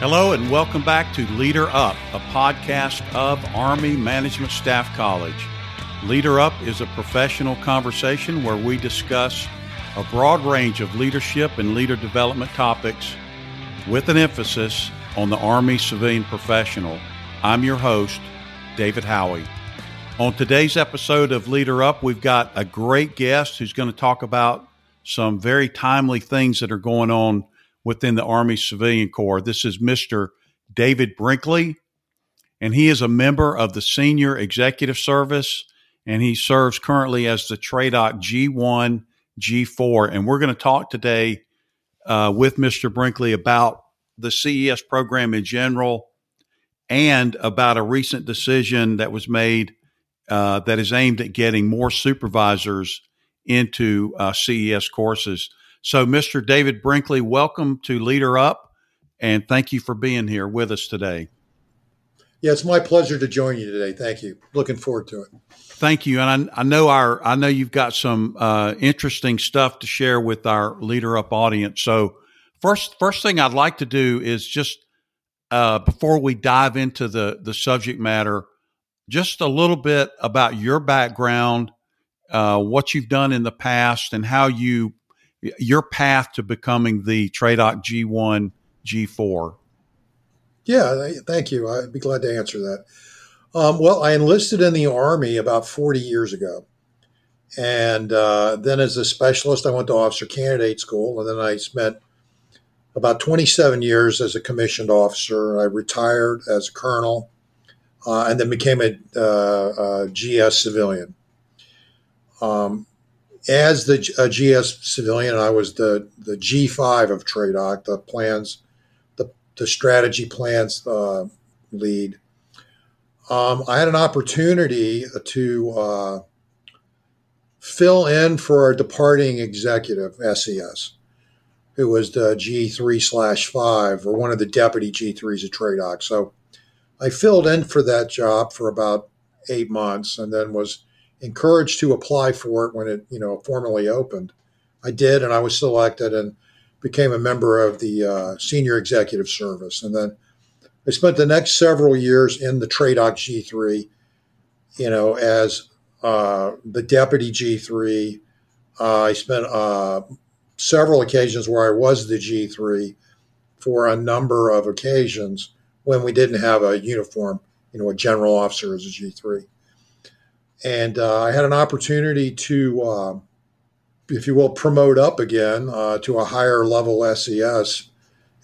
Hello, and welcome back to Leader Up, a podcast of Army Management Staff College. Leader Up is a professional conversation where we discuss a broad range of leadership and leader development topics with an emphasis on the Army civilian professional. I'm your host, David Howie. On today's episode of Leader Up, we've got a great guest who's going to talk about some very timely things that are going on within the Army Civilian Corps. This is Mr. David Brinkley, and he is a member of the Senior Executive Service, and he serves currently as the TRADOC G1, G4. And we're going to talk today uh, with Mr. Brinkley about the CES program in general and about a recent decision that was made uh, that is aimed at getting more supervisors into uh, CES courses. So, Mr. David Brinkley, welcome to Leader Up, and thank you for being here with us today. Yeah, it's my pleasure to join you today. Thank you. Looking forward to it. Thank you, and I, I know our I know you've got some uh, interesting stuff to share with our Leader Up audience. So, first first thing I'd like to do is just uh, before we dive into the the subject matter, just a little bit about your background, uh, what you've done in the past, and how you your path to becoming the TRADOC G1, G4. Yeah, thank you. I'd be glad to answer that. Um, well, I enlisted in the Army about 40 years ago. And uh, then as a specialist, I went to officer candidate school. And then I spent about 27 years as a commissioned officer. I retired as a colonel uh, and then became a, uh, a GS civilian. Um, as the GS civilian, I was the, the G5 of TRADOC, the plans, the, the strategy plans uh, lead. Um, I had an opportunity to uh, fill in for our departing executive, SES, who was the G3 slash 5 or one of the deputy G3s at TRADOC. So I filled in for that job for about eight months and then was encouraged to apply for it when it, you know, formally opened. I did, and I was selected and became a member of the uh, senior executive service. And then I spent the next several years in the TRADOC G3, you know, as uh, the deputy G3. Uh, I spent uh, several occasions where I was the G3 for a number of occasions when we didn't have a uniform, you know, a general officer as a G3 and uh, I had an opportunity to, uh, if you will, promote up again uh, to a higher level SES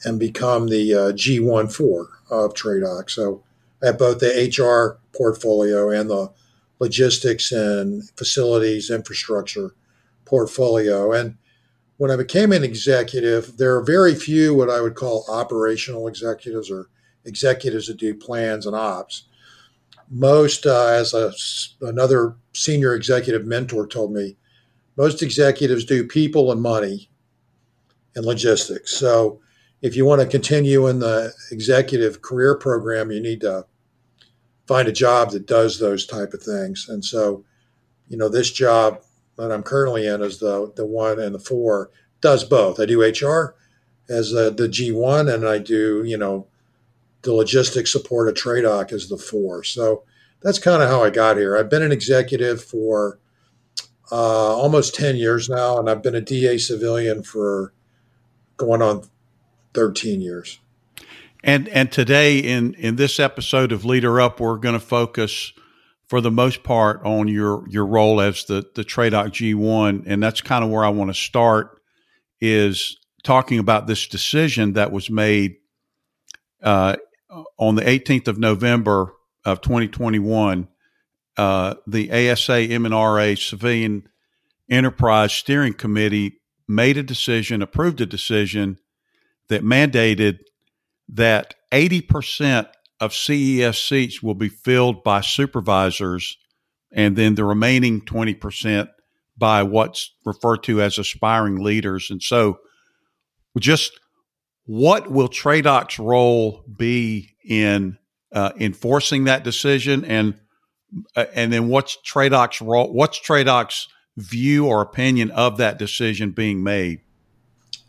and become the uh, G14 of TRADOC. So I have both the HR portfolio and the logistics and facilities infrastructure portfolio. And when I became an executive, there are very few what I would call operational executives or executives that do plans and ops most, uh, as a, another senior executive mentor told me, most executives do people and money and logistics. So if you want to continue in the executive career program, you need to find a job that does those type of things. And so, you know, this job that I'm currently in is the the one and the four does both. I do HR as the, the G1 and I do, you know, the logistics support of TRADOC is the four. So that's kind of how I got here. I've been an executive for uh, almost 10 years now, and I've been a DA civilian for going on 13 years. And and today in in this episode of Leader Up, we're going to focus for the most part on your your role as the the TRADOC G1, and that's kind of where I want to start is talking about this decision that was made uh, on the 18th of November of 2021, uh, the ASA M&RA Civilian Enterprise Steering Committee made a decision, approved a decision that mandated that 80% of CES seats will be filled by supervisors and then the remaining 20% by what's referred to as aspiring leaders. And so, just what will TRADOC's role be in uh, enforcing that decision, and uh, and then what's TRADOC's role? What's TRADOC's view or opinion of that decision being made?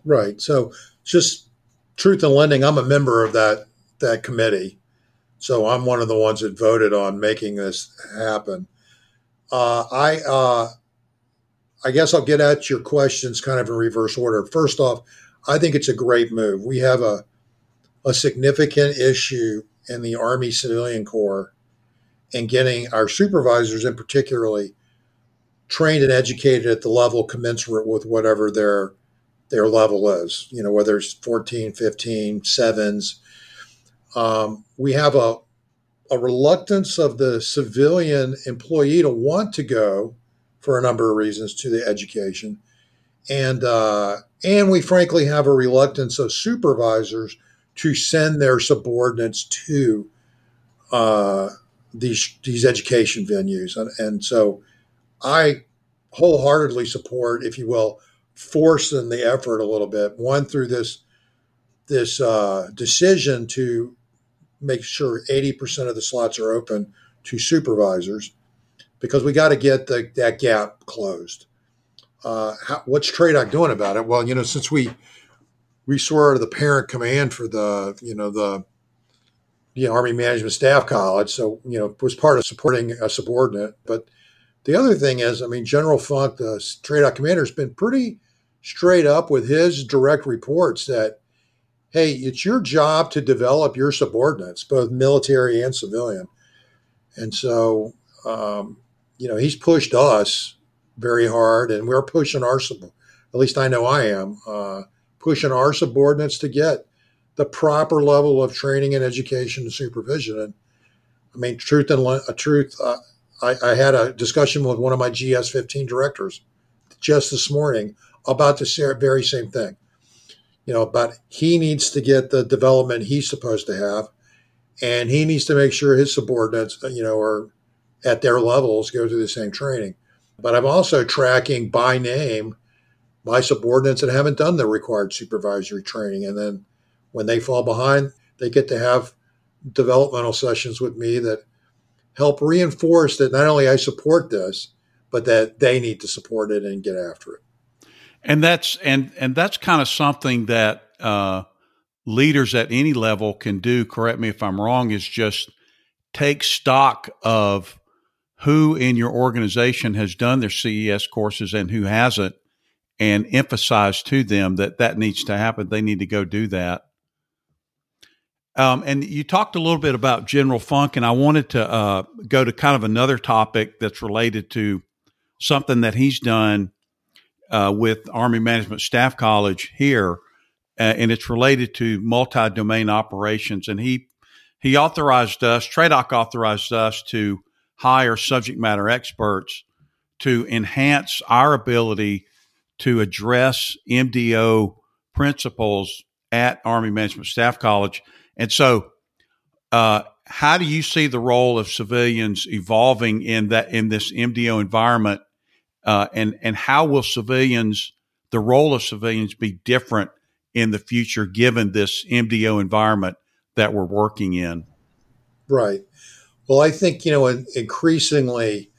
Right. So, just Truth in Lending, I'm a member of that that committee, so I'm one of the ones that voted on making this happen. Uh, I uh, I guess I'll get at your questions kind of in reverse order. First off, I think it's a great move. We have a a significant issue in the Army Civilian Corps and getting our supervisors, in particularly, trained and educated at the level commensurate with whatever their their level is. You know, whether it's 14, 15, sevens. Um, we have a a reluctance of the civilian employee to want to go for a number of reasons to the education, and uh, and we frankly have a reluctance of supervisors to send their subordinates to uh, these these education venues, and, and so I wholeheartedly support, if you will, forcing the effort a little bit. One through this this uh, decision to make sure 80% of the slots are open to supervisors because we got to get the, that gap closed. Uh, how, what's TRADOC doing about it? Well, you know, since we we sort of the parent command for the you know the the Army Management Staff College, so you know was part of supporting a subordinate. But the other thing is, I mean, General Funk, the TRADOC commander, has been pretty straight up with his direct reports that hey, it's your job to develop your subordinates, both military and civilian. And so, um, you know, he's pushed us very hard, and we're pushing our, at least I know I am, uh, pushing our subordinates to get the proper level of training and education and supervision. And I mean, truth and a truth. Uh, I, I had a discussion with one of my GS 15 directors just this morning about the very same thing you know, but he needs to get the development he's supposed to have, and he needs to make sure his subordinates, you know, are at their levels, go through the same training. But I'm also tracking by name my subordinates that haven't done the required supervisory training, and then when they fall behind, they get to have developmental sessions with me that help reinforce that not only I support this, but that they need to support it and get after it and that's and and that's kind of something that uh, leaders at any level can do. Correct me if I'm wrong. Is just take stock of who in your organization has done their CES courses and who hasn't, and emphasize to them that that needs to happen. They need to go do that. Um, and you talked a little bit about General Funk, and I wanted to uh, go to kind of another topic that's related to something that he's done uh, with Army Management Staff College here, uh, and it's related to multi-domain operations. And he he authorized us, TRADOC authorized us to hire subject matter experts to enhance our ability to address MDO principles at Army Management Staff College. And so, uh, how do you see the role of civilians evolving in that in this MDO environment uh, and and how will civilians, the role of civilians, be different in the future given this MDO environment that we're working in? Right. Well, I think you know increasingly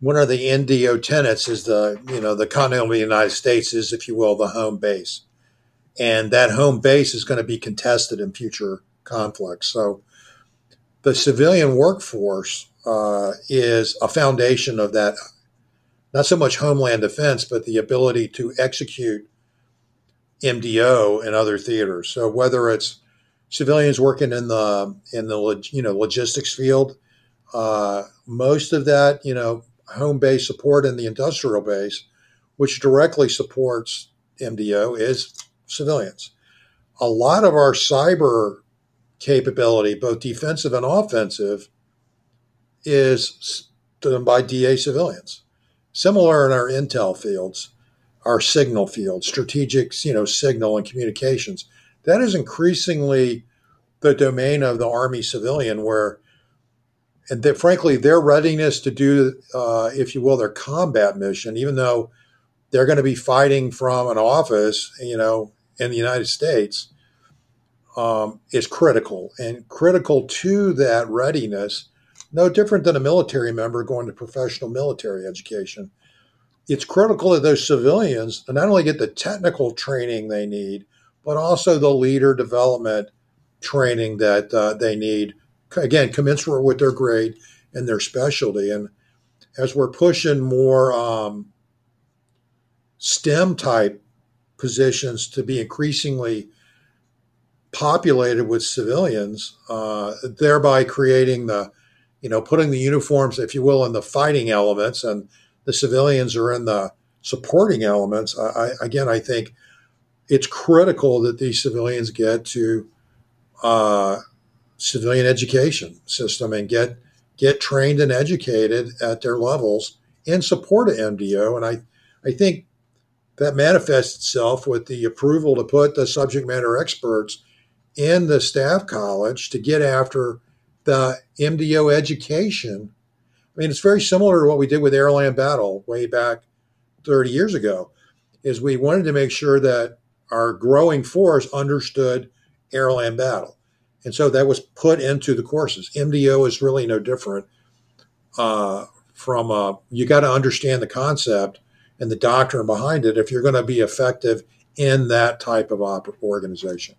one of the MDO tenets is the you know the continental United States is, if you will, the home base, and that home base is going to be contested in future conflicts. So, the civilian workforce uh, is a foundation of that not so much homeland defense, but the ability to execute MDO and other theaters. So whether it's civilians working in the in the you know logistics field, uh, most of that you know home base support in the industrial base, which directly supports MDO, is civilians. A lot of our cyber capability, both defensive and offensive, is done by DA civilians. Similar in our intel fields, our signal fields, strategic, you know, signal and communications. That is increasingly the domain of the Army civilian, where, and that, frankly, their readiness to do, uh, if you will, their combat mission, even though they're going to be fighting from an office, you know, in the United States, um, is critical. And critical to that readiness no different than a military member going to professional military education. It's critical that those civilians not only get the technical training they need, but also the leader development training that uh, they need. Again, commensurate with their grade and their specialty. And as we're pushing more um, STEM type positions to be increasingly populated with civilians, uh, thereby creating the, you know, putting the uniforms, if you will, in the fighting elements, and the civilians are in the supporting elements. I, I, again, I think it's critical that these civilians get to uh, civilian education system and get get trained and educated at their levels in support of MDO. And I, I think that manifests itself with the approval to put the subject matter experts in the staff college to get after the MDO education. I mean, it's very similar to what we did with Airland Battle way back 30 years ago. Is we wanted to make sure that our growing force understood Airland Battle. And so that was put into the courses. MDO is really no different uh, from, uh, you got to understand the concept and the doctrine behind it if you're going to be effective in that type of op- organization.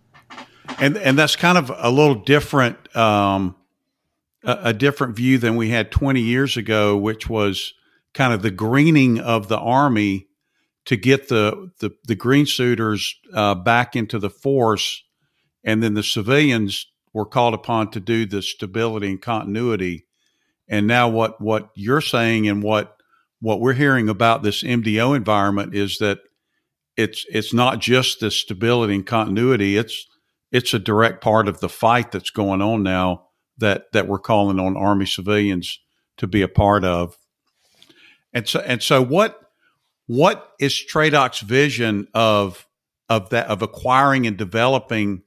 And, and that's kind of a little different, um, a, a different view than we had 20 years ago, which was kind of the greening of the Army to get the the, the green suiters uh, back into the force, and then the civilians were called upon to do the stability and continuity. And now, what what you're saying and what what we're hearing about this MDO environment is that it's it's not just the stability and continuity. It's it's a direct part of the fight that's going on now that that we're calling on Army civilians to be a part of. And so and so what what is TRADOC's vision of of that of acquiring and developing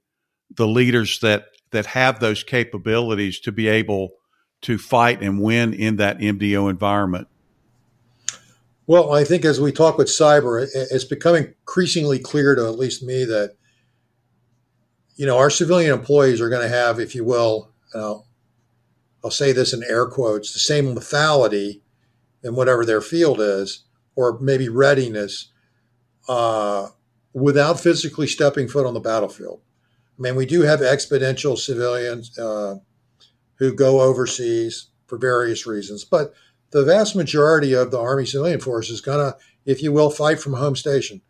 the leaders that that have those capabilities to be able to fight and win in that MDO environment? Well, I think as we talk with cyber, it's becoming increasingly clear to at least me that you know our civilian employees are going to have, if you will, uh, I'll say this in air quotes, the same lethality in whatever their field is or maybe readiness uh, without physically stepping foot on the battlefield. I mean, we do have exponential civilians uh, who go overseas for various reasons, but the vast majority of the Army civilian force is going to, if you will, fight from home station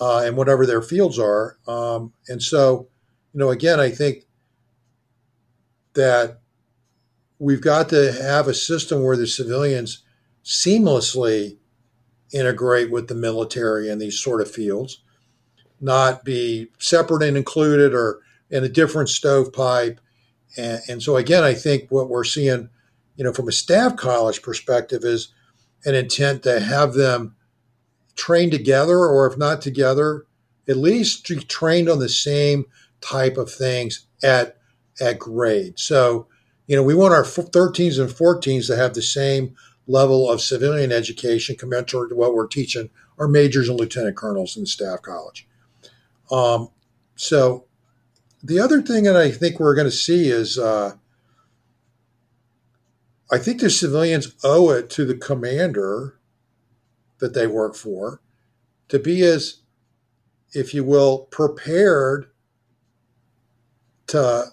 uh, and whatever their fields are. Um, and so, you know, again, I think that we've got to have a system where the civilians seamlessly integrate with the military in these sort of fields, not be separate and included or in a different stovepipe. And, and so, again, I think what we're seeing, you know, from a staff college perspective is an intent to have them train together, or if not together, at least trained on the same type of things at at grade. So, you know, we want our 13s and 14s to have the same level of civilian education commensurate to what we're teaching our majors and lieutenant colonels in the staff college. Um, so the other thing that I think we're going to see is uh, I think the civilians owe it to the commander that they work for to be as, if you will, prepared to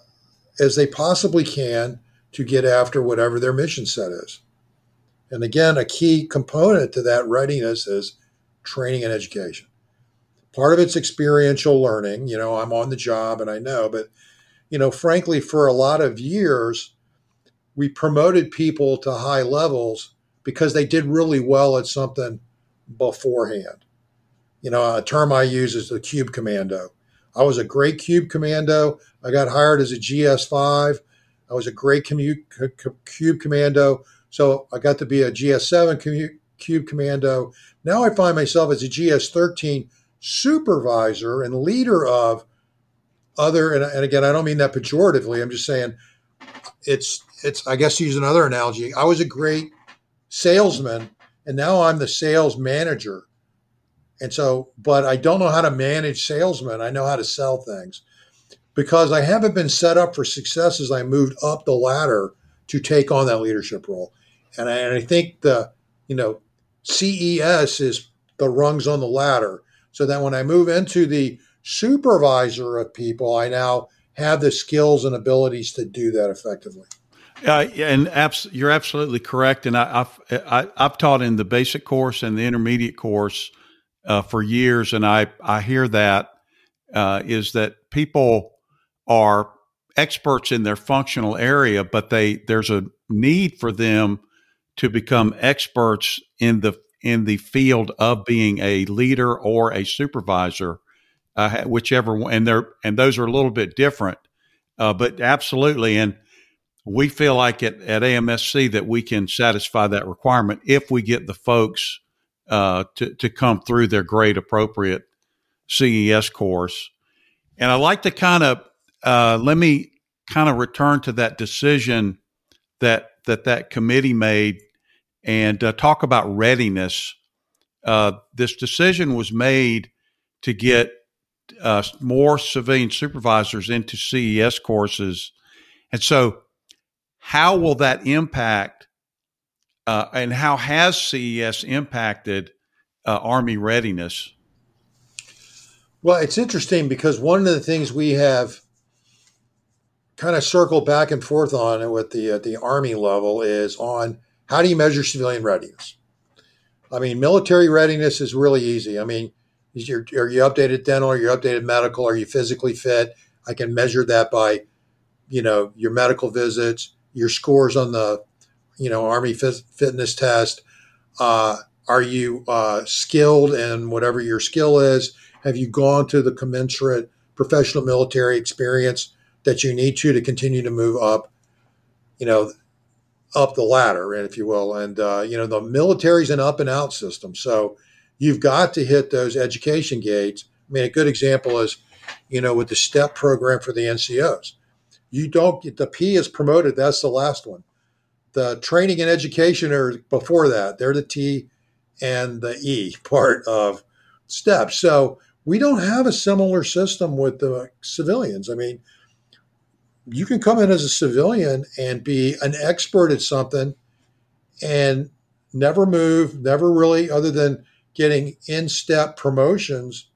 as they possibly can to get after whatever their mission set is. And again, a key component to that readiness is training and education. Part of it's experiential learning. You know, I'm on the job and I know, but, you know, frankly, for a lot of years, we promoted people to high levels because they did really well at something beforehand. You know, a term I use is the cube commando. I was a great cube commando. I got hired as a GS5. I was a great cube commando so I got to be a GS7 Cube Commando. Now I find myself as a GS13 supervisor and leader of other, and, and again, I don't mean that pejoratively. I'm just saying it's, it's, I guess, use another analogy. I was a great salesman and now I'm the sales manager. And so, but I don't know how to manage salesmen. I know how to sell things because I haven't been set up for success as I moved up the ladder to take on that leadership role. And I, and I think the, you know, CES is the rungs on the ladder. So that when I move into the supervisor of people, I now have the skills and abilities to do that effectively. Uh, and abs- you're absolutely correct. And I, have I, have taught in the basic course and the intermediate course uh, for years, and I I hear that uh, is that people are experts in their functional area, but they there's a need for them to become experts in the in the field of being a leader or a supervisor, uh, whichever. And they're and those are a little bit different, uh, but absolutely. And we feel like at, at AMSC that we can satisfy that requirement if we get the folks uh, to to come through their grade appropriate CES course. And I like to kind of uh, let me kind of return to that decision that that that committee made and uh, talk about readiness. Uh, this decision was made to get uh, more civilian supervisors into CES courses, and so how will that impact? Uh, and how has CES impacted uh, Army readiness? Well, it's interesting because one of the things we have kind of circle back and forth on it with the at the Army level is on how do you measure civilian readiness? I mean, military readiness is really easy. I mean, you're, are you updated dental? Are you updated medical? Are you physically fit? I can measure that by, you know, your medical visits, your scores on the, you know, Army fitness test. Uh, are you uh, skilled in whatever your skill is? Have you gone to the commensurate professional military experience that you need to to continue to move up, you know, up the ladder, if you will. And uh, you know, the military's an up and out system, so you've got to hit those education gates. I mean, a good example is, you know, with the STEP program for the NCOs. You don't get the P is promoted. That's the last one. The training and education are before that. They're the T and the E part of STEP. So we don't have a similar system with the civilians. I mean, you can come in as a civilian and be an expert at something and never move, never really, other than getting in step promotions.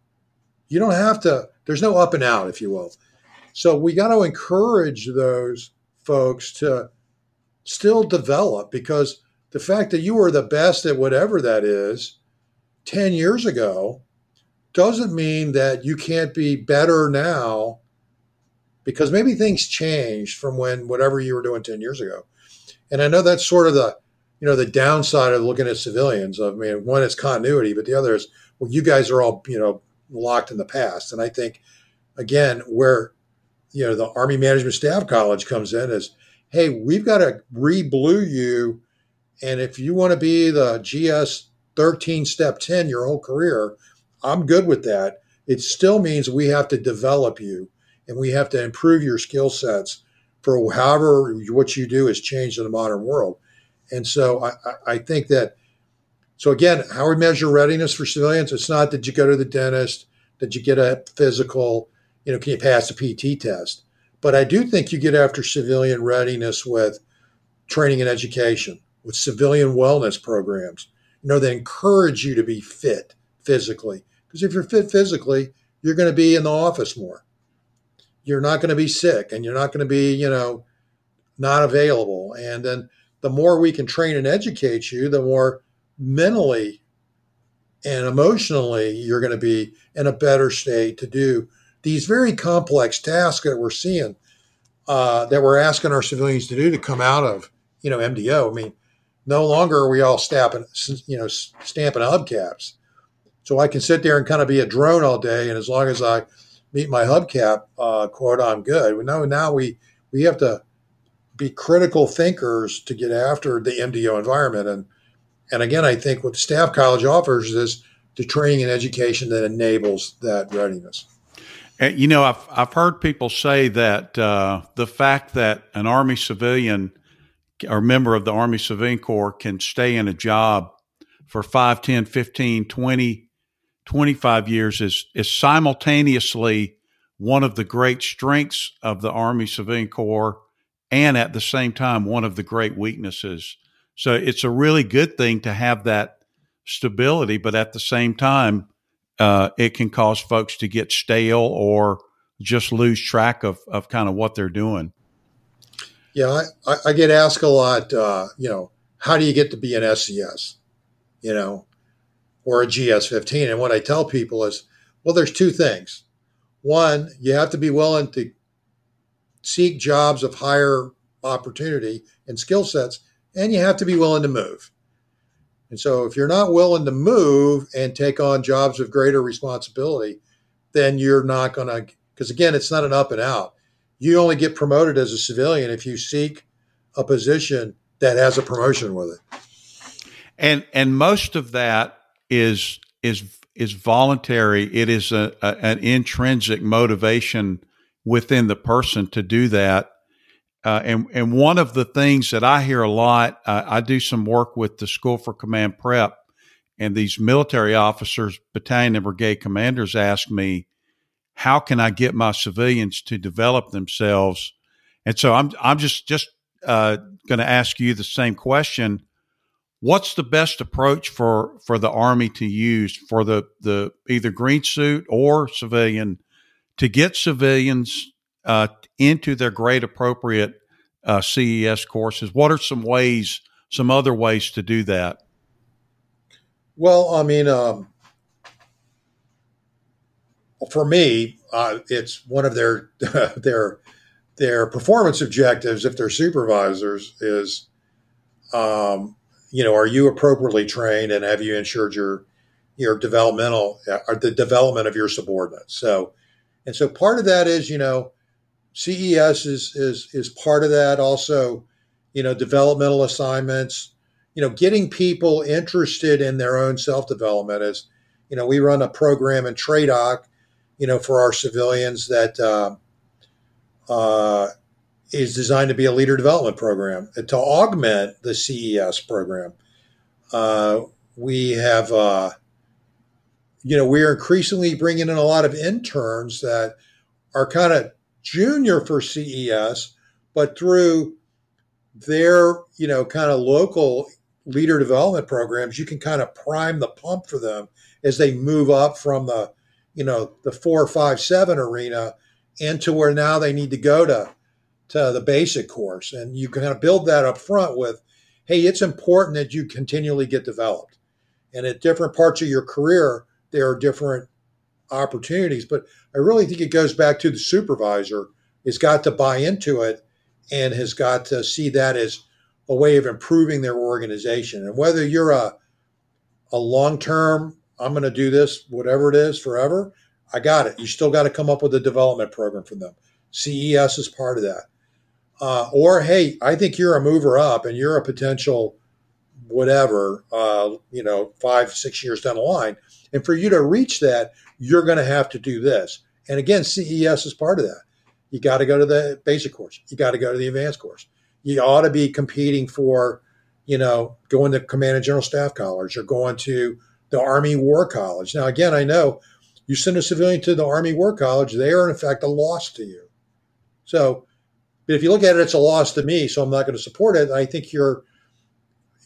You don't have to, there's no up and out, if you will. So we got to encourage those folks to still develop because the fact that you were the best at whatever that is 10 years ago doesn't mean that you can't be better now because maybe things changed from when whatever you were doing 10 years ago. And I know that's sort of the, you know, the downside of looking at civilians. I mean, one is continuity, but the other is, well, you guys are all, you know, locked in the past. And I think, again, where, you know, the Army Management Staff College comes in is, hey, we've got to re-blue you. And if you want to be the GS 13 step 10 your whole career, I'm good with that. It still means we have to develop you and we have to improve your skill sets for however what you do has changed in the modern world. And so I, I think that, so again, how we measure readiness for civilians, it's not that you go to the dentist, that you get a physical, you know, can you pass a PT test? But I do think you get after civilian readiness with training and education, with civilian wellness programs, you know, that encourage you to be fit physically because if you're fit physically, you're going to be in the office more. You're not going to be sick and you're not going to be, you know, not available. And then the more we can train and educate you, the more mentally and emotionally you're going to be in a better state to do these very complex tasks that we're seeing uh, that we're asking our civilians to do to come out of, you know, MDO. I mean, no longer are we all stamping, you know, stamping hubcaps. So I can sit there and kind of be a drone all day, and as long as I meet my hubcap uh, quota, I'm good. We know now we we have to be critical thinkers to get after the MDO environment, and and again, I think what the staff college offers is the training and education that enables that readiness. And, you know, I've I've heard people say that uh, the fact that an Army civilian or member of the Army Civilian Corps can stay in a job for 5, 10, 15, 20, 25 years is, is simultaneously one of the great strengths of the Army Civilian Corps and at the same time one of the great weaknesses. So it's a really good thing to have that stability, but at the same time, uh, it can cause folks to get stale or just lose track of, of kind of what they're doing. Yeah, I, I get asked a lot, uh, you know, how do you get to be an SES? you know, or a GS15? And what I tell people is, well, there's two things. One, you have to be willing to seek jobs of higher opportunity and skill sets, and you have to be willing to move. And so, if you're not willing to move and take on jobs of greater responsibility, then you're not going to, because again, it's not an up and out. You only get promoted as a civilian if you seek a position that has a promotion with it. And and most of that is is is voluntary. It is a, a, an intrinsic motivation within the person to do that. Uh, and and one of the things that I hear a lot, uh, I do some work with the School for Command Prep, and these military officers, battalion and brigade commanders, ask me, "How can I get my civilians to develop themselves?" And so I'm I'm just just uh, going to ask you the same question what's the best approach for for the army to use for the the either green suit or civilian to get civilians uh, into their grade appropriate uh, CES courses? What are some ways, some other ways to do that? Well, I mean, um, for me, uh, it's one of their their their performance objectives. If they're supervisors, is um, you know, are you appropriately trained and have you ensured your your developmental or uh, the development of your subordinates? So, and so part of that is, you know, CES is is is part of that. Also, you know, developmental assignments. You know, getting people interested in their own self development is, you know, we run a program in TRADOC, you know, for our civilians that uh, uh, is designed to be a leader development program to augment the CES program. Uh, we have, uh, you know, we're increasingly bringing in a lot of interns that are kind of junior for CES, but through their, you know, kind of local leader development programs, you can kind of prime the pump for them as they move up from the, you know, the four, five, seven arena into where now they need to go to to the basic course. And you can kind of build that up front with, hey, it's important that you continually get developed. And at different parts of your career, there are different opportunities. But I really think it goes back to the supervisor has got to buy into it and has got to see that as a way of improving their organization. And whether you're a a long term, I'm going to do this, whatever it is, forever, I got it. You still got to come up with a development program for them. CES is part of that. Uh, or hey, I think you're a mover up and you're a potential whatever, uh, you know, five, six years down the line. And for you to reach that, you're going to have to do this. And again, CES is part of that. You got to go to the basic course. You got to go to the advanced course. You ought to be competing for, you know, going to Command and General Staff College or going to the Army War College. Now, again, I know you send a civilian to the Army War College, they are in fact a loss to you. So but if you look at it, it's a loss to me, so I'm not going to support it. I think you're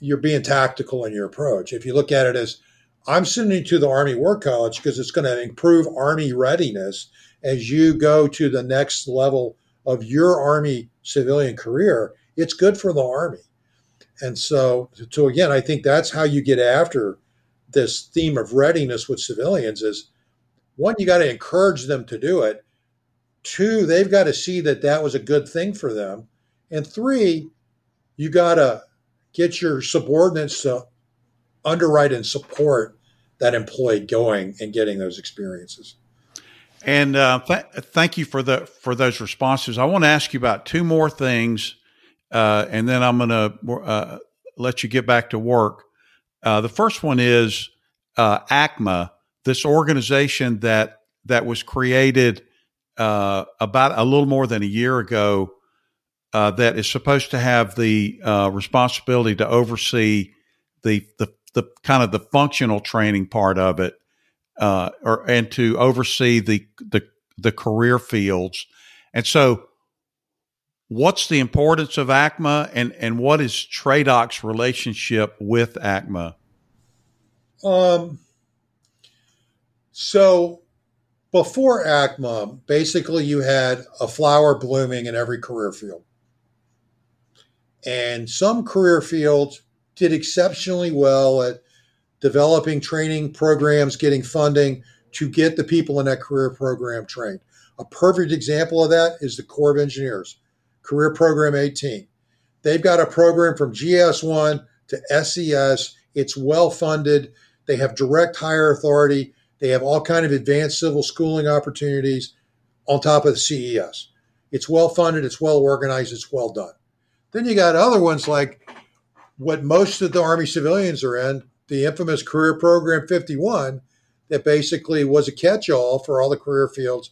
you're being tactical in your approach. If you look at it as I'm sending you to the Army War College because it's going to improve Army readiness as you go to the next level of your Army civilian career. It's good for the Army. And so, so again, I think that's how you get after this theme of readiness with civilians is one, you got to encourage them to do it. Two, they've got to see that that was a good thing for them. And three, you got to get your subordinates to underwrite and support that employee going and getting those experiences. And uh, th- thank you for the for those responses. I want to ask you about two more things, uh, and then I'm going to uh, let you get back to work. Uh, the first one is uh, ACMA, this organization that that was created uh, about a little more than a year ago uh, that is supposed to have the uh, responsibility to oversee the, the the kind of the functional training part of it, uh, or and to oversee the the the career fields. And so, what's the importance of ACMA, and and what is TRADOC's relationship with ACMA? Um, So before ACMA, basically you had a flower blooming in every career field. And some career fields did exceptionally well at developing training programs, getting funding to get the people in that career program trained. A perfect example of that is the Corps of Engineers, Career Program 18. They've got a program from GS1 to SES. It's well funded. They have direct hire authority. They have all kind of advanced civil schooling opportunities on top of the CES. It's well funded, it's well organized, it's well done. Then you got other ones like what most of the Army civilians are in, the infamous Career Program 51, that basically was a catch-all for all the career fields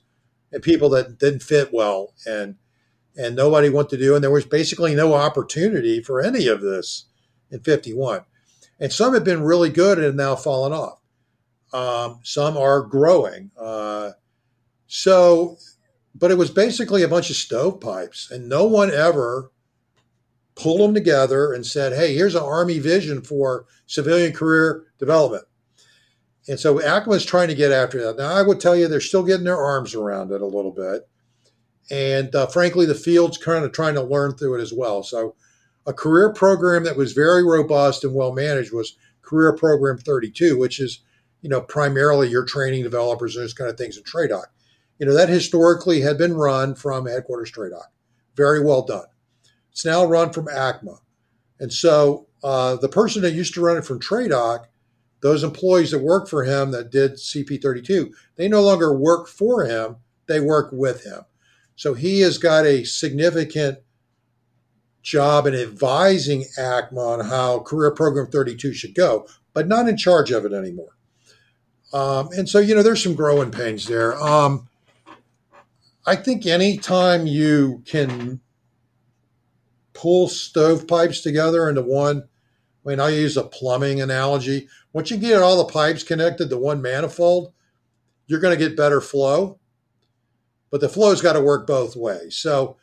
and people that didn't fit well and and nobody wanted to do and there was basically no opportunity for any of this in 51 and some have been really good and have now fallen off um, some are growing uh, so but it was basically a bunch of stovepipes and no one ever pulled them together and said hey here's an army vision for civilian career development and so ACMA is trying to get after that. Now, I would tell you they're still getting their arms around it a little bit. And uh, frankly, the field's kind of trying to learn through it as well. So, a career program that was very robust and well managed was Career Program 32, which is, you know, primarily your training developers and those kind of things in TRADOC. You know, that historically had been run from headquarters TRADOC. Very well done. It's now run from ACMA. And so uh, the person that used to run it from TRADOC those employees that worked for him that did CP32, they no longer work for him, they work with him. So he has got a significant job in advising ACMA on how Career Program 32 should go, but not in charge of it anymore. Um, and so, you know, there's some growing pains there. Um, I think anytime you can pull stovepipes together into one, I mean, I use a plumbing analogy. Once you get all the pipes connected to one manifold, you're going to get better flow. But the flow's got to work both ways. So,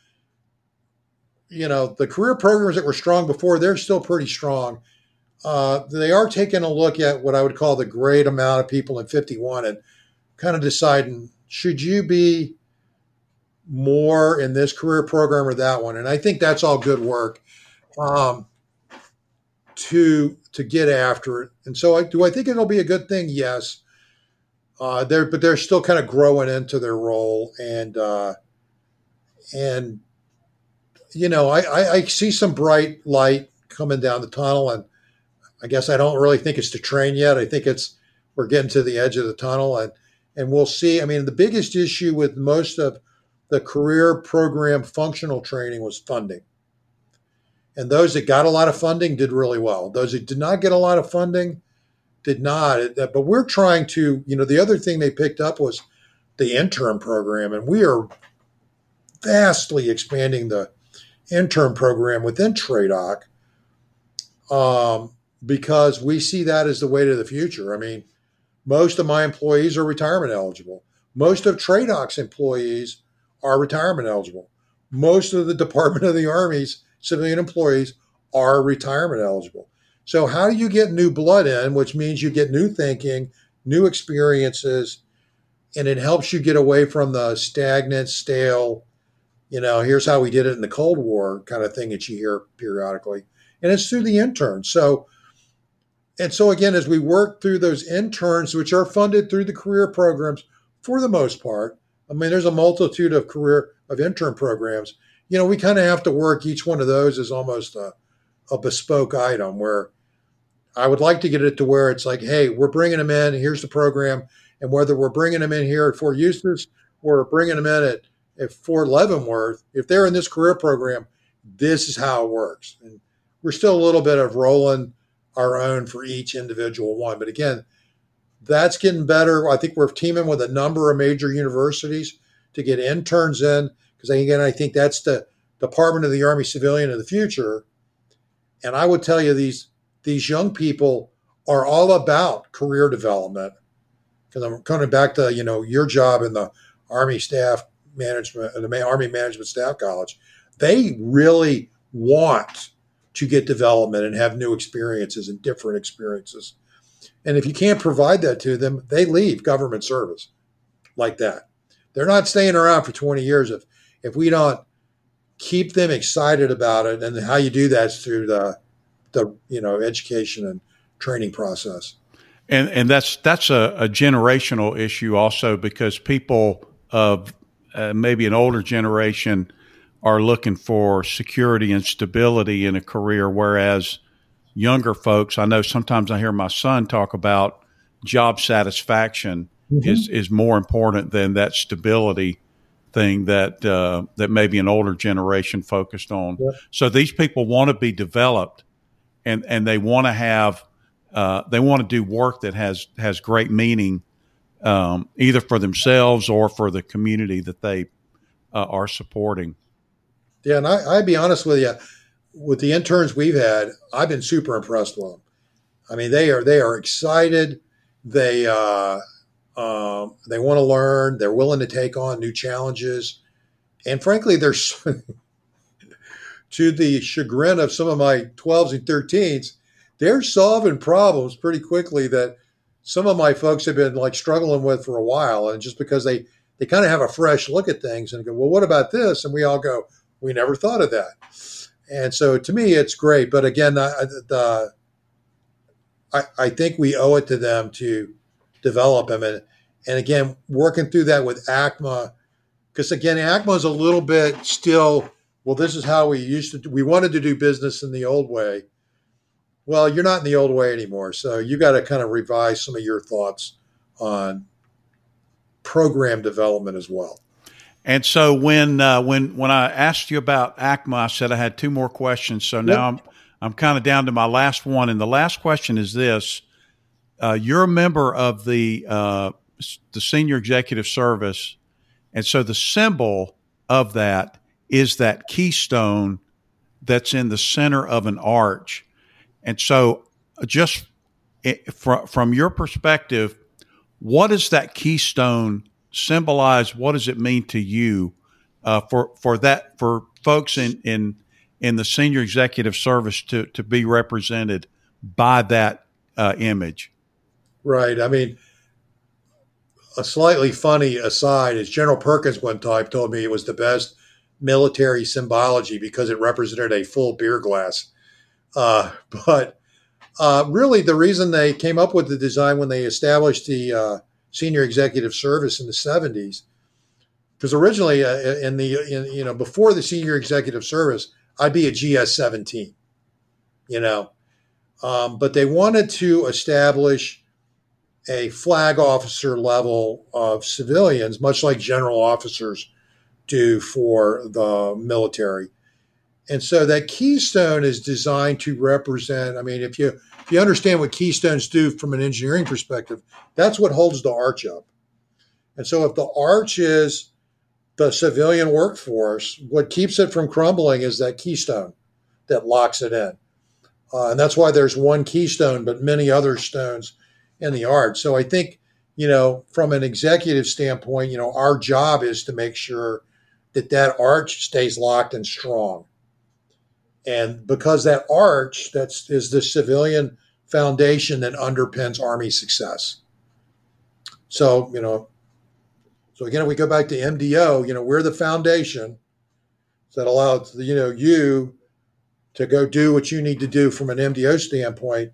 you know, the career programs that were strong before, they're still pretty strong. Uh, they are taking a look at what I would call the great amount of people in 51 and kind of deciding should you be more in this career program or that one? And I think that's all good work. Um, to to get after it. And so, I, do I think it'll be a good thing? Yes. Uh, they're but they're still kind of growing into their role, and uh, and you know, I, I, I see some bright light coming down the tunnel, and I guess I don't really think it's the train yet. I think it's we're getting to the edge of the tunnel, and and we'll see. I mean, the biggest issue with most of the career program functional training was funding. And those that got a lot of funding did really well. Those that did not get a lot of funding did not. But we're trying to, you know, the other thing they picked up was the intern program, and we are vastly expanding the intern program within TRADOC um, because we see that as the way to the future. I mean, most of my employees are retirement eligible. Most of TRADOC's employees are retirement eligible. Most of the Department of the Army's civilian employees are retirement eligible. So, how do you get new blood in, which means you get new thinking, new experiences, and it helps you get away from the stagnant, stale, you know, here's how we did it in the Cold War kind of thing that you hear periodically. And it's through the interns. So, and so again, as we work through those interns, which are funded through the career programs for the most part, I mean, there's a multitude of career of intern programs you know, we kind of have to work each one of those as almost a, a bespoke item where I would like to get it to where it's like, hey, we're bringing them in. Here's the program. And whether we're bringing them in here at Fort Eustis or bringing them in at, at Fort Leavenworth, if they're in this career program, this is how it works. And we're still a little bit of rolling our own for each individual one. But again, that's getting better. I think we're teaming with a number of major universities to get interns in because again, I think that's the Department of the Army civilian of the future. And I would tell you these these young people are all about career development. Because I'm coming back to you know your job in the Army Staff Management, the Army Management Staff College. They really want to get development and have new experiences and different experiences. And if you can't provide that to them, they leave government service like that. They're not staying around for 20 years if if we don't keep them excited about it. And how you do that is through the the you know education and training process. And and that's that's a, a generational issue also because people of uh, maybe an older generation are looking for security and stability in a career, whereas younger folks, I know sometimes I hear my son talk about job satisfaction mm-hmm. is is more important than that stability thing that uh, that maybe an older generation focused on. Yep. So these people want to be developed, and and they want to have uh, they want to do work that has has great meaning, um, either for themselves or for the community that they uh, are supporting. Yeah, and I, I'd be honest with you, with the interns we've had, I've been super impressed with them. I mean, they are they are excited. They uh, um, they want to learn. They're willing to take on new challenges, and frankly, they're to the chagrin of some of my 12s and 13s, they're solving problems pretty quickly that some of my folks have been like struggling with for a while, and just because they they kind of have a fresh look at things and go, well, what about this? And we all go, we never thought of that. And so to me, it's great. But again, I, the, I, I think we owe it to them to develop them. And, and again, working through that with ACMA, because again, ACMA is a little bit still, well, this is how we used to, we wanted to do business in the old way. Well, you're not in the old way anymore. So you got to kind of revise some of your thoughts on program development as well. And so when uh, when when I asked you about ACMA, I said I had two more questions. So now yep. I'm I'm kind of down to my last one, and the last question is this: uh, You're a member of the uh, the Senior Executive Service, and so the symbol of that is that keystone that's in the center of an arch. And so, uh, just from from your perspective, what does that keystone symbolize? What does it mean to you uh, for for that for folks in in in the senior executive service to to be represented by that uh, image? Right. I mean, a slightly funny aside is General Perkins one time told me it was the best military symbology because it represented a full beer glass. Uh, but uh, really, the reason they came up with the design when they established the uh, senior executive service in the 70s because originally uh, in the in, you know before the senior executive service i'd be a gs 17 you know? Um, but they wanted to establish a flag officer level of civilians much like general officers do for the military. And so that keystone is designed to represent i mean if you you understand what keystones do from an engineering perspective, that's what holds the arch up. And so if the arch is the civilian workforce, what keeps it from crumbling is that keystone that locks it in. Uh, and that's why there's one keystone, but many other stones in the arch. So I think, you know, from an executive standpoint, you know, our job is to make sure that that arch stays locked and strong. And because that arch that's is the civilian foundation that underpins Army success. So, you know, so again, we go back to MDO, you know, we're the foundation that allows, you know, you to go do what you need to do from an MDO standpoint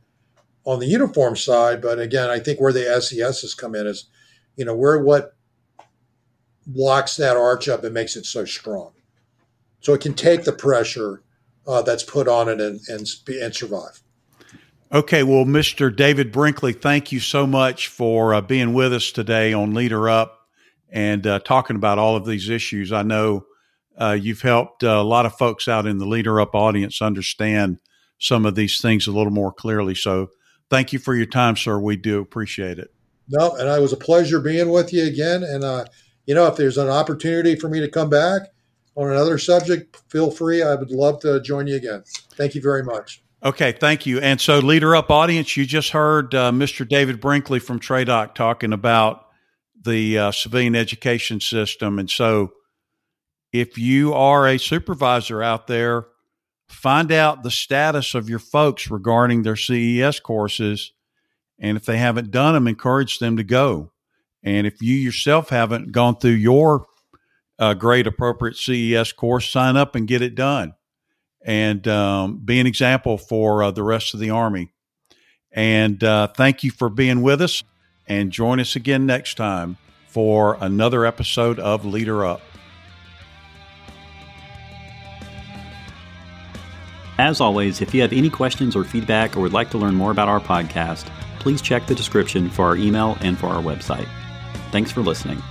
on the uniform side. But again, I think where the SES has come in is, you know, we're what blocks that arch up and makes it so strong. So it can take the pressure uh, that's put on it and, and, and survive. Okay, well, Mr. David Brinkley, thank you so much for uh, being with us today on Leader Up and uh, talking about all of these issues. I know uh, you've helped uh, a lot of folks out in the Leader Up audience understand some of these things a little more clearly. So, thank you for your time, sir. We do appreciate it. No, and it was a pleasure being with you again. And, uh, you know, if there's an opportunity for me to come back, on another subject, feel free. I would love to join you again. Thank you very much. Okay, thank you. And so, Leader Up audience, you just heard uh, Mr. David Brinkley from TRADOC talking about the uh, civilian education system. And so, if you are a supervisor out there, find out the status of your folks regarding their CES courses And if they haven't done them, encourage them to go. And if you yourself haven't gone through your uh, grade appropriate CES course, sign up and get it done and um, be an example for uh, the rest of the Army. And uh, thank you for being with us. And join us again next time for another episode of Leader Up. As always, if you have any questions or feedback or would like to learn more about our podcast, please check the description for our email and for our website. Thanks for listening.